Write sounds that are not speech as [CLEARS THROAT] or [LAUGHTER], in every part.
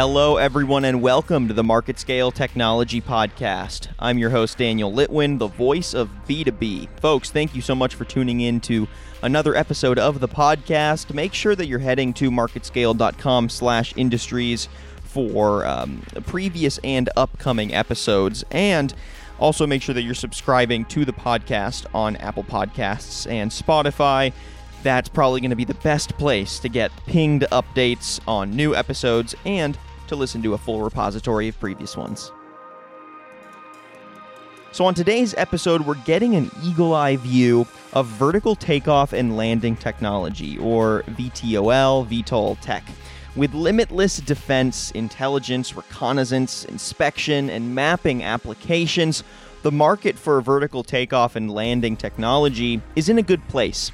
Hello, everyone, and welcome to the Market Scale Technology Podcast. I'm your host, Daniel Litwin, the voice of B2B. Folks, thank you so much for tuning in to another episode of the podcast. Make sure that you're heading to marketscale.com slash industries for um, previous and upcoming episodes. And also make sure that you're subscribing to the podcast on Apple Podcasts and Spotify that's probably going to be the best place to get pinged updates on new episodes and to listen to a full repository of previous ones. So, on today's episode, we're getting an eagle eye view of vertical takeoff and landing technology, or VTOL, VTOL tech. With limitless defense, intelligence, reconnaissance, inspection, and mapping applications, the market for vertical takeoff and landing technology is in a good place.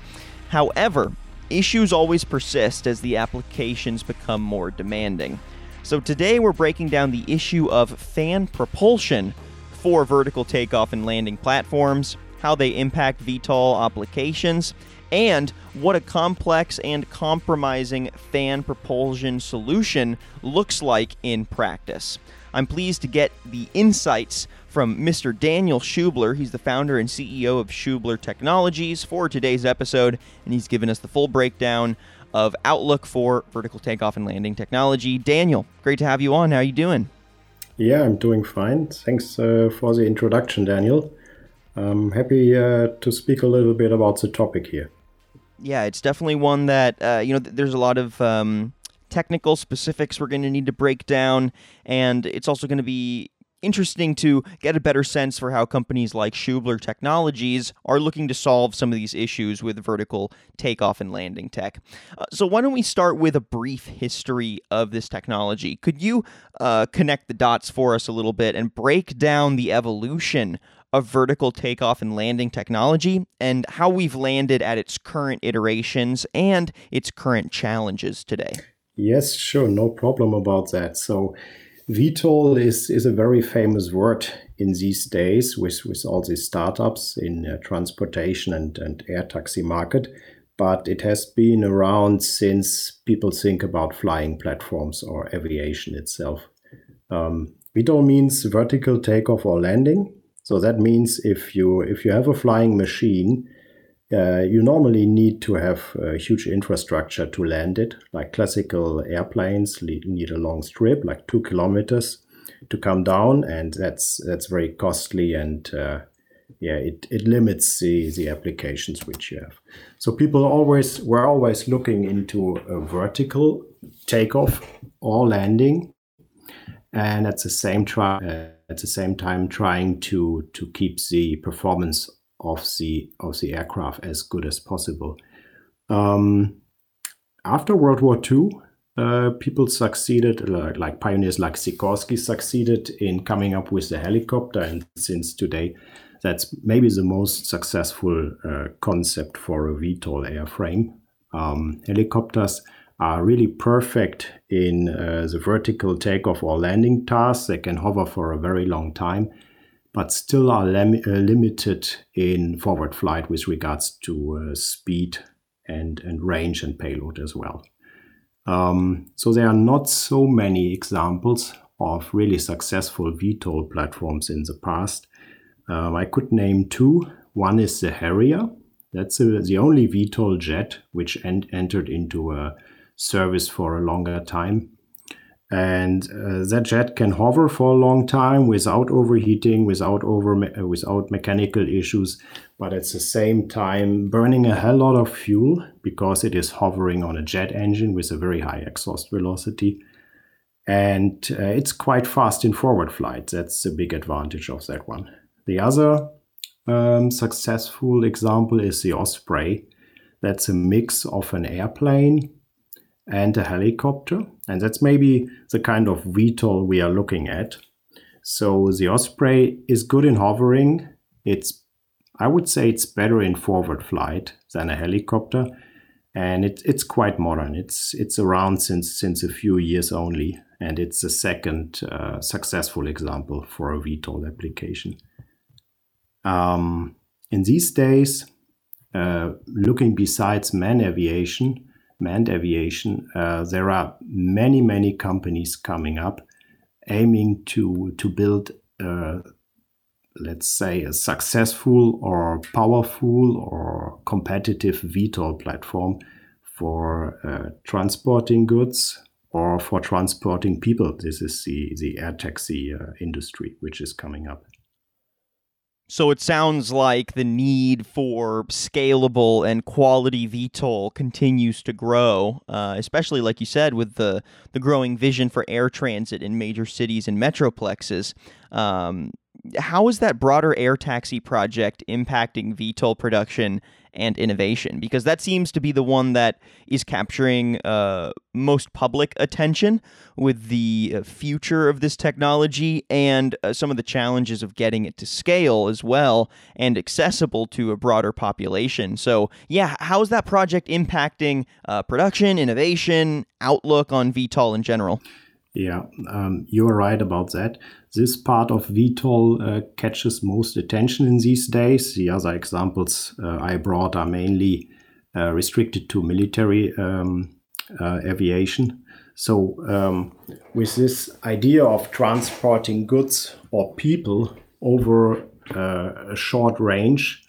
However, issues always persist as the applications become more demanding. So today we're breaking down the issue of fan propulsion for vertical takeoff and landing platforms, how they impact VTOL applications, and what a complex and compromising fan propulsion solution looks like in practice. I'm pleased to get the insights from Mr. Daniel Schubler. He's the founder and CEO of Schubler Technologies for today's episode, and he's given us the full breakdown of outlook for vertical takeoff and landing technology. Daniel, great to have you on. How are you doing? Yeah, I'm doing fine. Thanks uh, for the introduction, Daniel. I'm happy uh, to speak a little bit about the topic here. Yeah, it's definitely one that uh, you know. There's a lot of um, technical specifics we're going to need to break down, and it's also going to be interesting to get a better sense for how companies like Schubler Technologies are looking to solve some of these issues with vertical takeoff and landing tech. Uh, so, why don't we start with a brief history of this technology? Could you uh, connect the dots for us a little bit and break down the evolution of vertical takeoff and landing technology and how we've landed at its current iterations and its current challenges today? Yes, sure, no problem about that. So, VTOL is, is a very famous word in these days with, with all these startups in uh, transportation and, and air taxi market. But it has been around since people think about flying platforms or aviation itself. Um, VTOL means vertical takeoff or landing. So that means if you if you have a flying machine, uh, you normally need to have a huge infrastructure to land it. Like classical airplanes need a long strip, like two kilometers, to come down, and that's that's very costly and uh, yeah, it, it limits the, the applications which you have. So people always were always looking into a vertical takeoff or landing, and at the same try at the same time trying to to keep the performance of the of the aircraft as good as possible. Um, after World War II, uh, people succeeded, like, like pioneers like Sikorsky succeeded in coming up with the helicopter, and since today, that's maybe the most successful uh, concept for a VTOL airframe. Um, helicopters are really perfect in uh, the vertical takeoff or landing tasks. They can hover for a very long time but still are lim- uh, limited in forward flight with regards to uh, speed and, and range and payload as well. Um, so there are not so many examples of really successful VTOL platforms in the past. Um, I could name two. One is the Harrier. That's a, the only VTOL jet which en- entered into a service for a longer time and uh, that jet can hover for a long time without overheating without over uh, without mechanical issues but at the same time burning a hell lot of fuel because it is hovering on a jet engine with a very high exhaust velocity. And uh, it's quite fast in forward flight. That's a big advantage of that one. The other um, successful example is the osprey. That's a mix of an airplane and a helicopter. And that's maybe the kind of VTOL we are looking at. So the Osprey is good in hovering. It's, I would say, it's better in forward flight than a helicopter, and it, it's quite modern. It's it's around since since a few years only, and it's the second uh, successful example for a VTOL application. Um, in these days, uh, looking besides man aviation, manned aviation, uh, there are many, many companies coming up aiming to, to build, uh, let's say, a successful or powerful or competitive VTOL platform for uh, transporting goods or for transporting people. This is the, the air taxi uh, industry, which is coming up. So it sounds like the need for scalable and quality VTOL continues to grow, uh, especially like you said with the the growing vision for air transit in major cities and metroplexes. Um, how is that broader air taxi project impacting VTOL production and innovation? Because that seems to be the one that is capturing uh, most public attention with the uh, future of this technology and uh, some of the challenges of getting it to scale as well and accessible to a broader population. So, yeah, how is that project impacting uh, production, innovation, outlook on VTOL in general? Yeah, um, you are right about that. This part of VTOL uh, catches most attention in these days. The other examples uh, I brought are mainly uh, restricted to military um, uh, aviation. So, um, with this idea of transporting goods or people over uh, a short range,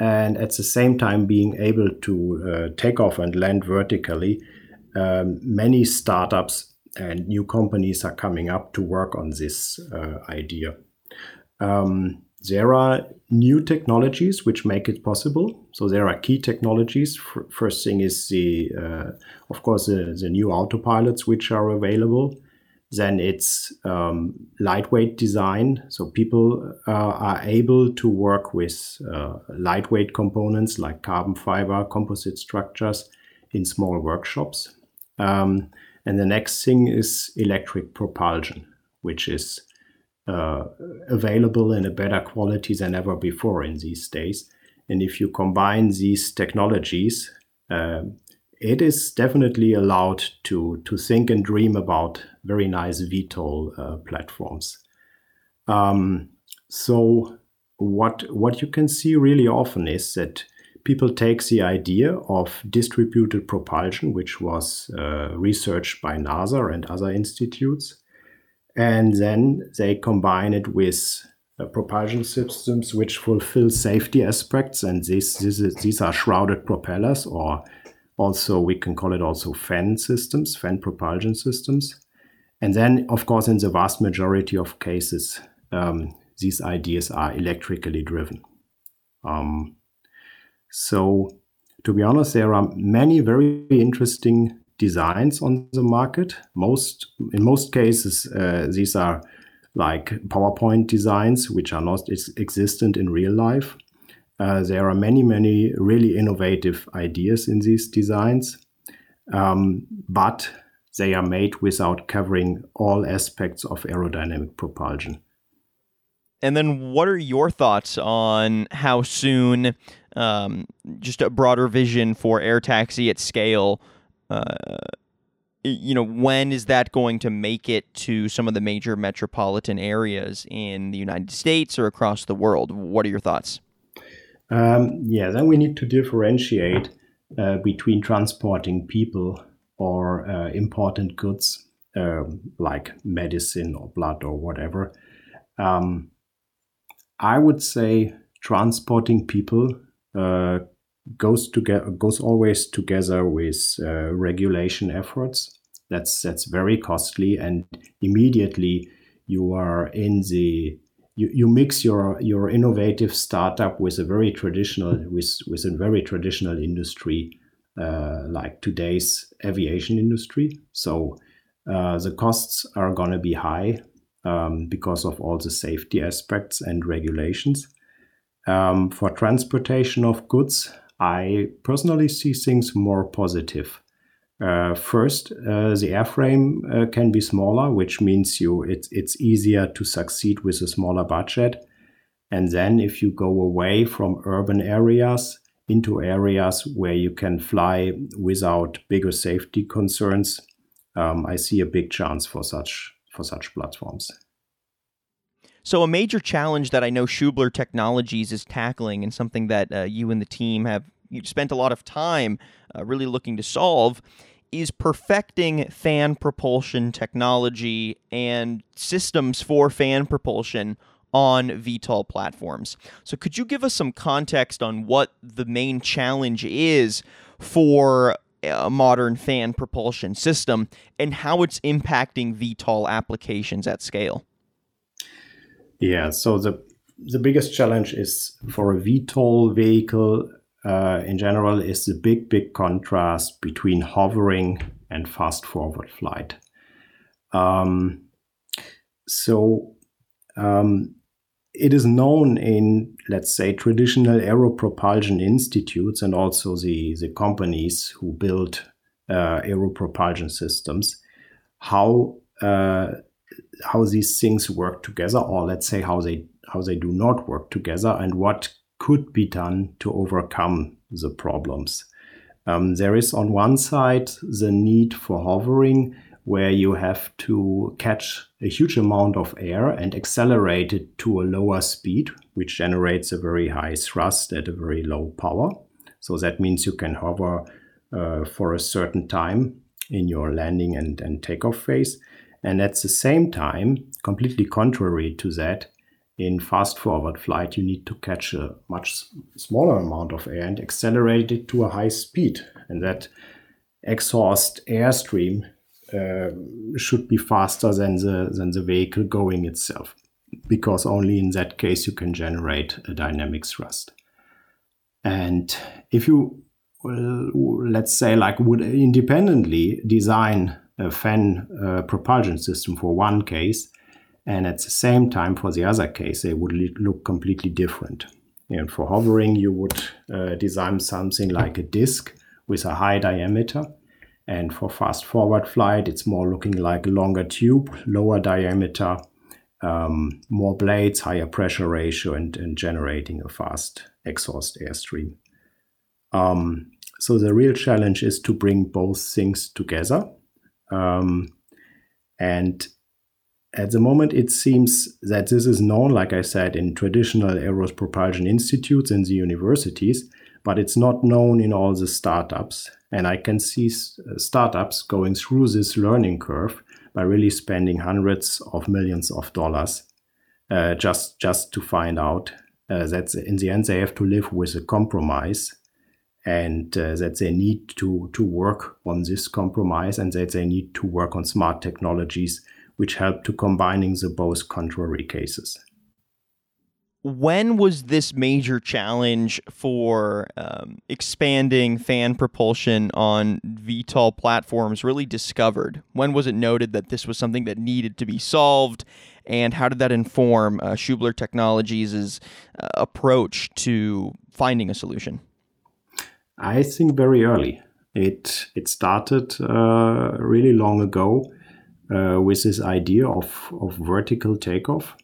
and at the same time being able to uh, take off and land vertically, um, many startups and new companies are coming up to work on this uh, idea. Um, there are new technologies which make it possible. So there are key technologies. First thing is the, uh, of course, the, the, new autopilots which are available. Then it's um, lightweight design. So people uh, are able to work with uh, lightweight components like carbon fiber, composite structures in small workshops. Um, and the next thing is electric propulsion, which is uh, available in a better quality than ever before in these days. And if you combine these technologies, uh, it is definitely allowed to, to think and dream about very nice VTOL uh, platforms. Um, so what what you can see really often is that people take the idea of distributed propulsion, which was uh, researched by NASA and other institutes, and then they combine it with uh, propulsion systems which fulfill safety aspects. And this is, these are shrouded propellers, or also we can call it also fan systems, fan propulsion systems. And then, of course, in the vast majority of cases, um, these ideas are electrically driven. Um, so, to be honest, there are many very interesting designs on the market. Most, in most cases, uh, these are like PowerPoint designs, which are not ex- existent in real life. Uh, there are many, many really innovative ideas in these designs, um, but they are made without covering all aspects of aerodynamic propulsion. And then, what are your thoughts on how soon um, just a broader vision for air taxi at scale. Uh, you know, when is that going to make it to some of the major metropolitan areas in the United States or across the world? What are your thoughts? Um, yeah, then we need to differentiate uh, between transporting people or uh, important goods um, like medicine or blood or whatever. Um, I would say transporting people uh, goes together goes always together with uh, regulation efforts. That's that's very costly, and immediately you are in the you, you mix your your innovative startup with a very traditional with with a very traditional industry uh, like today's aviation industry. So uh, the costs are going to be high um, because of all the safety aspects and regulations. Um, for transportation of goods, I personally see things more positive. Uh, first, uh, the airframe uh, can be smaller, which means you it's it's easier to succeed with a smaller budget. And then, if you go away from urban areas into areas where you can fly without bigger safety concerns, um, I see a big chance for such for such platforms. So, a major challenge that I know Schubler Technologies is tackling, and something that uh, you and the team have spent a lot of time uh, really looking to solve, is perfecting fan propulsion technology and systems for fan propulsion on VTOL platforms. So, could you give us some context on what the main challenge is for a modern fan propulsion system and how it's impacting VTOL applications at scale? Yeah, so the the biggest challenge is for a VTOL vehicle uh, in general is the big, big contrast between hovering and fast forward flight. Um, so um, it is known in, let's say, traditional aero propulsion institutes and also the, the companies who build uh, aero propulsion systems how uh, how these things work together, or let's say how they how they do not work together, and what could be done to overcome the problems. Um, there is on one side the need for hovering, where you have to catch a huge amount of air and accelerate it to a lower speed, which generates a very high thrust at a very low power. So that means you can hover uh, for a certain time in your landing and, and takeoff phase. And at the same time, completely contrary to that, in fast forward flight, you need to catch a much smaller amount of air and accelerate it to a high speed. And that exhaust airstream uh, should be faster than the, than the vehicle going itself, because only in that case you can generate a dynamic thrust. And if you, well, let's say, like would independently design a fan uh, propulsion system for one case, and at the same time for the other case, they would look completely different. And for hovering, you would uh, design something like a disk with a high diameter. And for fast forward flight, it's more looking like a longer tube, lower diameter, um, more blades, higher pressure ratio, and, and generating a fast exhaust airstream. Um, so the real challenge is to bring both things together um, and at the moment, it seems that this is known, like I said, in traditional aeros propulsion institutes and the universities, but it's not known in all the startups. And I can see uh, startups going through this learning curve by really spending hundreds of millions of dollars uh, just just to find out uh, that in the end they have to live with a compromise and uh, that they need to, to work on this compromise and that they need to work on smart technologies which help to combining the both contrary cases. When was this major challenge for um, expanding fan propulsion on VTOL platforms really discovered? When was it noted that this was something that needed to be solved? And how did that inform uh, Schubler Technologies' uh, approach to finding a solution? I think very early. It it started uh, really long ago uh, with this idea of of vertical takeoff.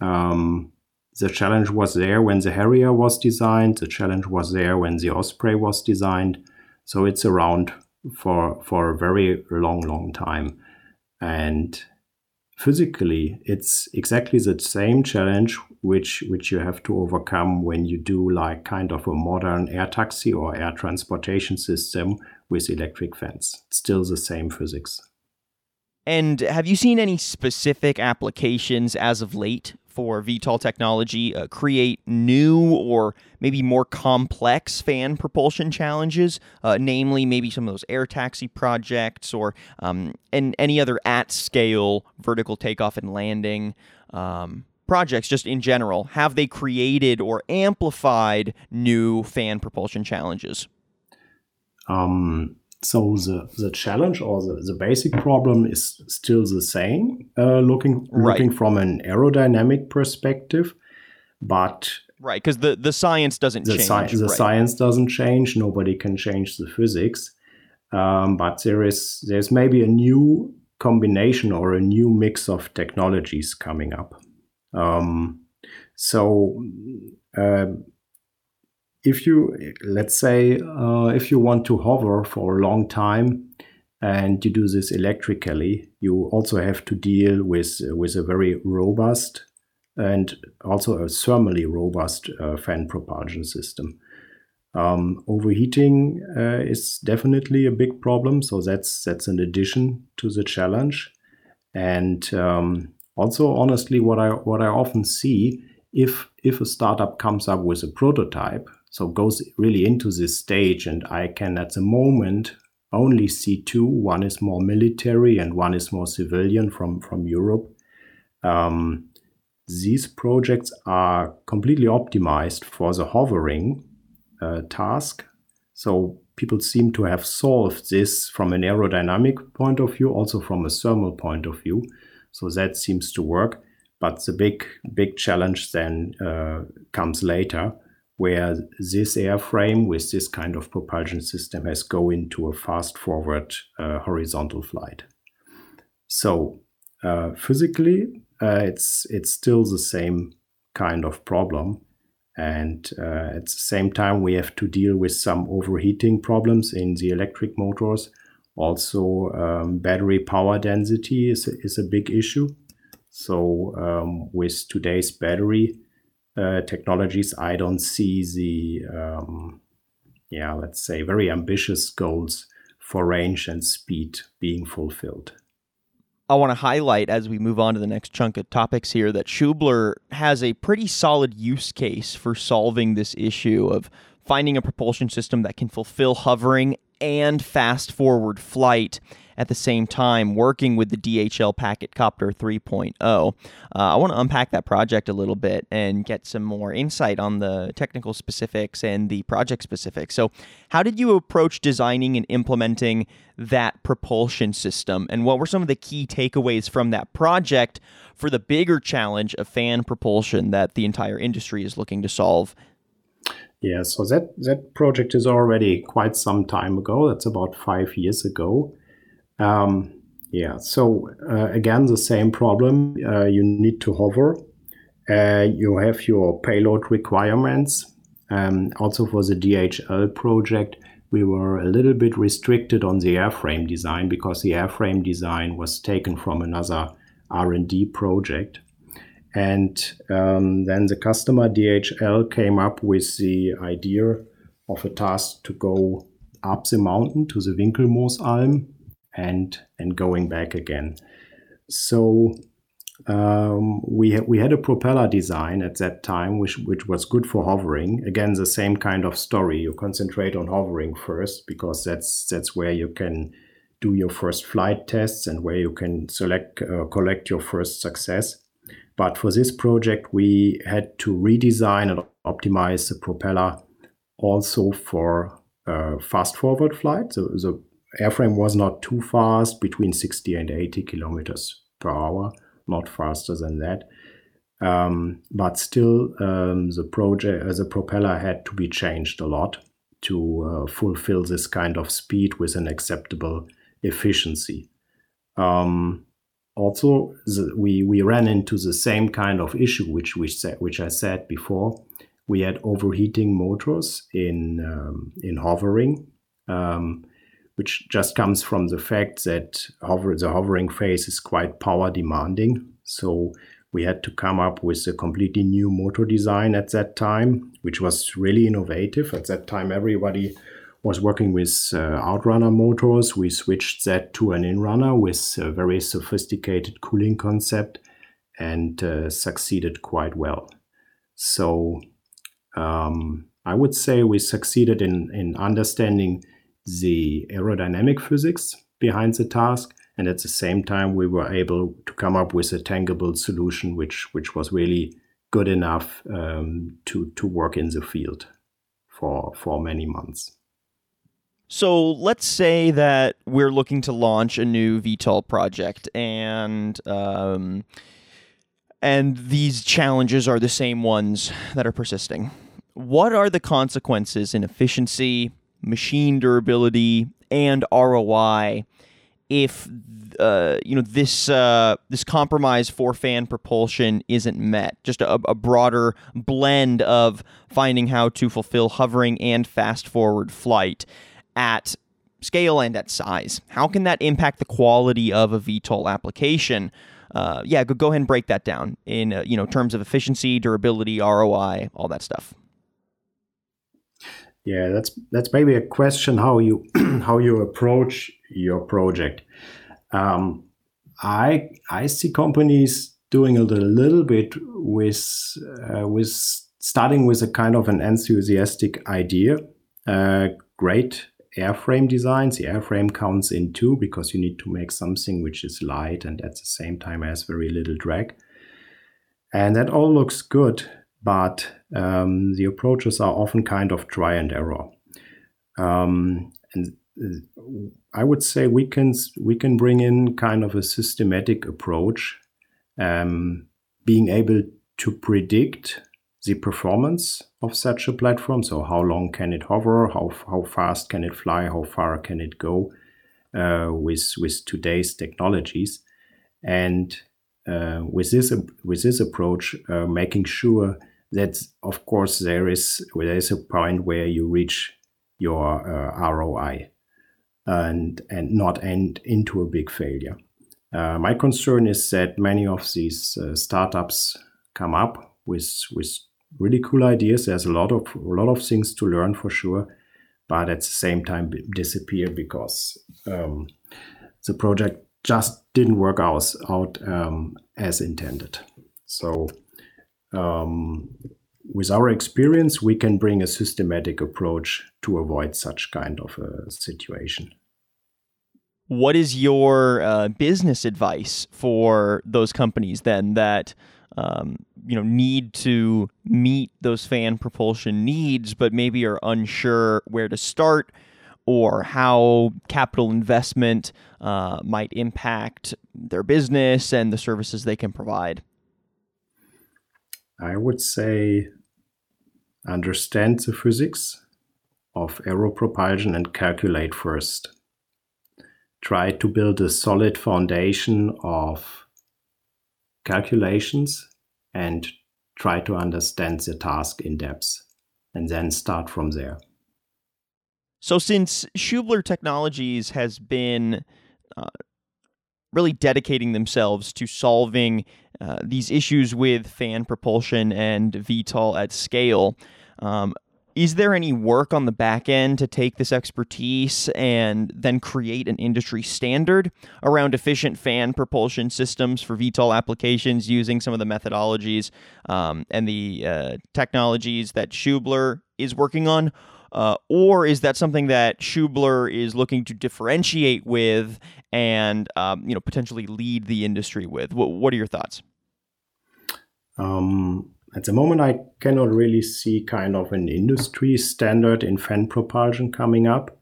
Um, the challenge was there when the Harrier was designed. The challenge was there when the Osprey was designed. So it's around for for a very long, long time, and physically it's exactly the same challenge which which you have to overcome when you do like kind of a modern air taxi or air transportation system with electric fans. Still the same physics. And have you seen any specific applications as of late for VTOL technology uh, create new or maybe more complex fan propulsion challenges, uh, namely maybe some of those air taxi projects or um, and any other at scale vertical takeoff and landing um, projects just in general? Have they created or amplified new fan propulsion challenges? Um, so the, the challenge or the, the basic problem is still the same, uh, looking right. looking from an aerodynamic perspective, but right because the, the science doesn't the change. the right. science doesn't change. Nobody can change the physics. Um, but there is there's maybe a new combination or a new mix of technologies coming up. Um, so uh, if you let's say uh, if you want to hover for a long time and you do this electrically, you also have to deal with with a very robust and also a thermally robust uh, fan propulsion system. Um, overheating uh, is definitely a big problem, so that's that's an addition to the challenge. And um, also, honestly, what I what I often see if if a startup comes up with a prototype, so goes really into this stage, and I can at the moment only see two. One is more military, and one is more civilian from from Europe. Um, these projects are completely optimized for the hovering uh, task. So people seem to have solved this from an aerodynamic point of view, also from a thermal point of view. So that seems to work. But the big, big challenge then uh, comes later, where this airframe with this kind of propulsion system has go into a fast forward uh, horizontal flight. So uh, physically, uh, it's it's still the same kind of problem, and uh, at the same time we have to deal with some overheating problems in the electric motors. Also, um, battery power density is a, is a big issue. So um, with today's battery uh, technologies, I don't see the um, yeah let's say very ambitious goals for range and speed being fulfilled. I want to highlight as we move on to the next chunk of topics here that Schubler has a pretty solid use case for solving this issue of finding a propulsion system that can fulfill hovering and fast forward flight at the same time working with the DHL Packet Copter 3.0. Uh, I want to unpack that project a little bit and get some more insight on the technical specifics and the project specifics. So, how did you approach designing and implementing that propulsion system? And what were some of the key takeaways from that project for the bigger challenge of fan propulsion that the entire industry is looking to solve yeah, so that that project is already quite some time ago. That's about five years ago, um, yeah, so uh, again, the same problem. Uh, you need to hover. Uh, you have your payload requirements. Um, also for the DHL project, we were a little bit restricted on the airframe design because the airframe design was taken from another R&D project. And um, then the customer DHL came up with the idea of a task to go up the mountain to the Winkelmoosalm and and going back again. So um, we ha- we had a propeller design at that time, which which was good for hovering. Again, the same kind of story. You concentrate on hovering first because that's that's where you can do your first flight tests and where you can select uh, collect your first success. But for this project, we had to redesign and optimize the propeller also for uh, fast forward flight. So the airframe was not too fast, between 60 and 80 kilometers per hour, not faster than that. Um, but still, um, the project, uh, the propeller had to be changed a lot to uh, fulfill this kind of speed with an acceptable efficiency. Um, also, the, we we ran into the same kind of issue, which which which I said before. We had overheating motors in um, in hovering. Um, which just comes from the fact that hover, the hovering phase is quite power demanding. So we had to come up with a completely new motor design at that time, which was really innovative. At that time, everybody was working with uh, outrunner motors. We switched that to an inrunner with a very sophisticated cooling concept and uh, succeeded quite well. So um, I would say we succeeded in, in understanding the aerodynamic physics behind the task and at the same time we were able to come up with a tangible solution which which was really good enough um, to to work in the field for for many months so let's say that we're looking to launch a new VTOL project and um, and these challenges are the same ones that are persisting. What are the consequences in efficiency, machine durability, and ROI if uh, you know this uh, this compromise for fan propulsion isn't met. Just a, a, broader blend of finding how to fulfill hovering and fast forward flight at scale and at size. How can that impact the quality of a VTOL application? Uh, yeah, go, go ahead and break that down in uh, you know terms of efficiency, durability, ROI, all that stuff. Yeah, that's that's maybe a question how you [CLEARS THROAT] how you approach your project. Um, I I see companies doing a little, little bit with uh, with starting with a kind of an enthusiastic idea. Uh, great airframe designs. The airframe counts in two because you need to make something which is light and at the same time has very little drag. And that all looks good but um, the approaches are often kind of try and error. Um, and uh, I would say we can we can bring in kind of a systematic approach, um, being able to predict the performance of such a platform. So how long can it hover? How how fast can it fly? How far can it go uh, with with today's technologies? And uh, with this with this approach, uh, making sure that of course there is there is a point where you reach your uh, ROI and and not end into a big failure. Uh, my concern is that many of these uh, startups come up with with really cool ideas. There's a lot of a lot of things to learn for sure, but at the same time disappear because um, the project just didn't work out, out um, as intended. So um, with our experience, we can bring a systematic approach to avoid such kind of a situation. What is your uh, business advice for those companies then that um, you know need to meet those fan propulsion needs, but maybe are unsure where to start or how capital investment uh, might impact their business and the services they can provide? I would say understand the physics of aero propulsion and calculate first. Try to build a solid foundation of calculations and try to understand the task in depth and then start from there. So, since Schubler Technologies has been uh, really dedicating themselves to solving uh, these issues with fan propulsion and VTOL at scale. Um, is there any work on the back end to take this expertise and then create an industry standard around efficient fan propulsion systems for VTOL applications using some of the methodologies um, and the uh, technologies that Schubler is working on? Uh, or is that something that Schubler is looking to differentiate with and um, you know potentially lead the industry with? What, what are your thoughts? Um, at the moment, I cannot really see kind of an industry standard in fan propulsion coming up.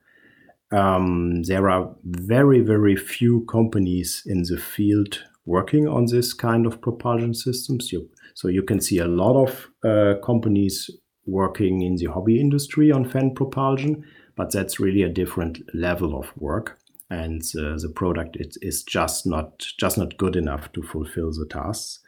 Um, there are very, very few companies in the field working on this kind of propulsion systems. You, so you can see a lot of uh, companies working in the hobby industry on fan propulsion, but that's really a different level of work. And uh, the product is just not just not good enough to fulfill the tasks.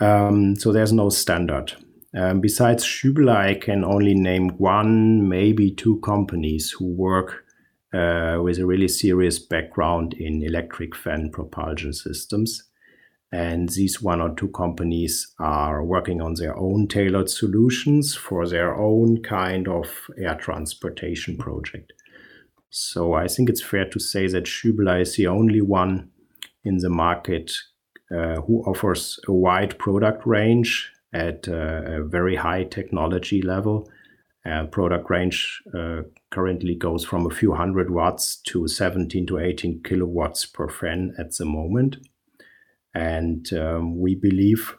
Um, so there's no standard. Um, besides Schubler, I can only name one, maybe two companies who work uh, with a really serious background in electric fan propulsion systems. And these one or two companies are working on their own tailored solutions for their own kind of air transportation project. So I think it's fair to say that Schubler is the only one in the market who offers a wide product range at uh, a very high technology level. Uh, product range uh, currently goes from a few hundred watts to 17 to 18 kilowatts per fan at the moment. And um, we believe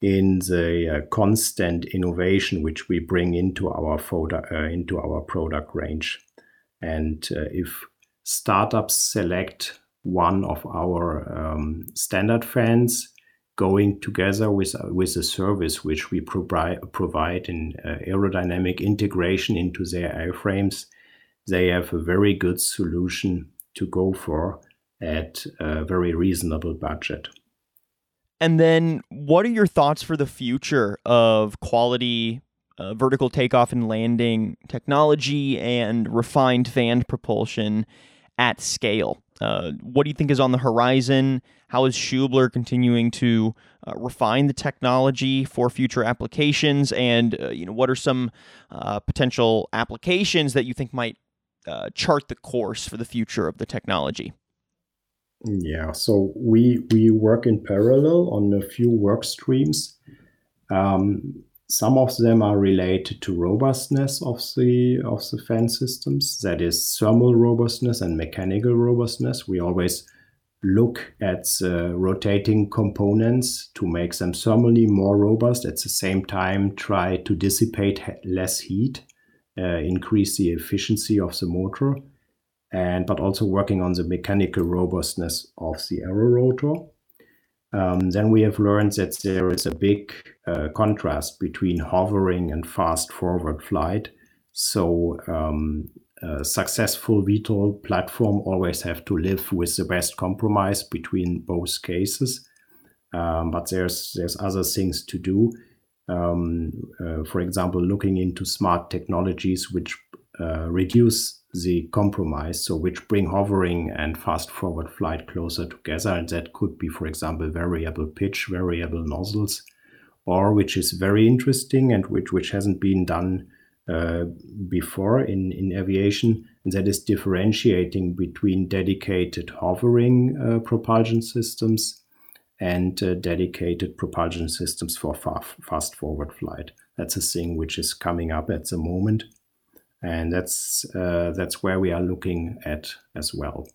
in the uh, constant innovation which we bring into our photo, uh, into our product range. And uh, if startups select one of our um, standard fans going together with with a service which we provide provide in uh, aerodynamic integration into their airframes, they have a very good solution to go for at a very reasonable budget. And then, what are your thoughts for the future of quality uh, vertical takeoff and landing technology and refined fan propulsion at scale? Uh, what do you think is on the horizon? How is Schubler continuing to uh, refine the technology for future applications? And uh, you know, what are some uh, potential applications that you think might uh, chart the course for the future of the technology? Yeah, so we we work in parallel on a few work streams. Um, some of them are related to robustness of the of the fan systems. That is thermal robustness and mechanical robustness. We always look at uh, rotating components to make them thermally more robust. At the same time, try to dissipate less heat, uh, increase the efficiency of the motor, and but also working on the mechanical robustness of the aero rotor. Um, then we have learned that there is a big uh, contrast between hovering and fast forward flight. So um, a successful VTOL platform always have to live with the best compromise between both cases. Um, but there's there's other things to do. Um, uh, for example, looking into smart technologies which uh, reduce the compromise, so which bring hovering and fast forward flight closer together. And that could be, for example, variable pitch, variable nozzles, or which is very interesting and which, which hasn't been done uh, before in, in aviation, and that is differentiating between dedicated hovering uh, propulsion systems and uh, dedicated propulsion systems for fast forward flight. That's a thing which is coming up at the moment and that's uh, that's where we are looking at as well.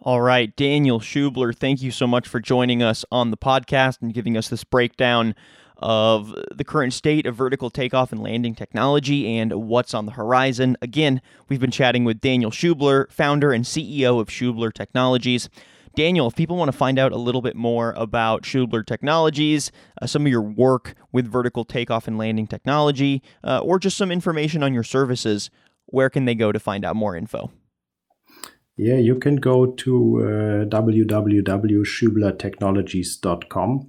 All right, Daniel Schubler, thank you so much for joining us on the podcast and giving us this breakdown of the current state of vertical takeoff and landing technology and what's on the horizon. Again, we've been chatting with Daniel Schubler, founder and CEO of Schubler Technologies. Daniel, if people want to find out a little bit more about Schubler Technologies, uh, some of your work with vertical takeoff and landing technology, uh, or just some information on your services, where can they go to find out more info? Yeah, you can go to uh, www.schueblertechnologies.com.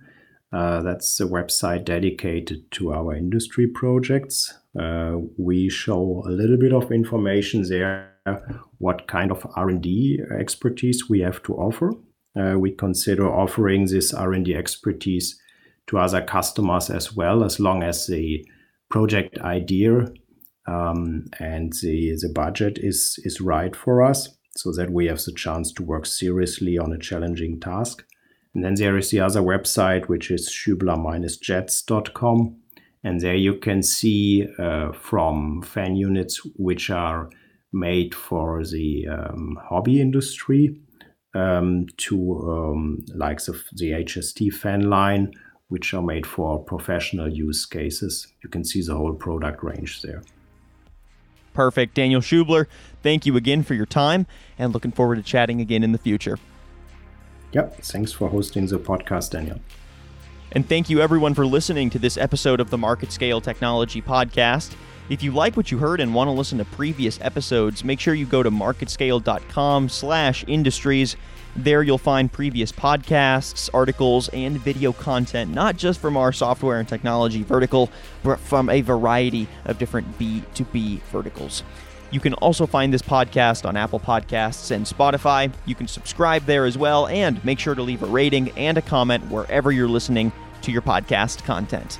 Uh, that's the website dedicated to our industry projects. Uh, we show a little bit of information there what kind of R&D expertise we have to offer. Uh, we consider offering this R&D expertise to other customers as well, as long as the project idea um, and the, the budget is, is right for us, so that we have the chance to work seriously on a challenging task. And then there is the other website, which is schuebler-jets.com. And there you can see uh, from fan units which are made for the um, hobby industry um, to um, like the, the HST fan line, which are made for professional use cases. You can see the whole product range there. Perfect. Daniel Schubler, thank you again for your time and looking forward to chatting again in the future. Yep. Thanks for hosting the podcast, Daniel. And thank you everyone for listening to this episode of the Market Scale Technology Podcast. If you like what you heard and want to listen to previous episodes, make sure you go to marketscale.com/industries. There you'll find previous podcasts, articles, and video content, not just from our software and technology vertical, but from a variety of different B2B verticals. You can also find this podcast on Apple Podcasts and Spotify. You can subscribe there as well, and make sure to leave a rating and a comment wherever you're listening to your podcast content.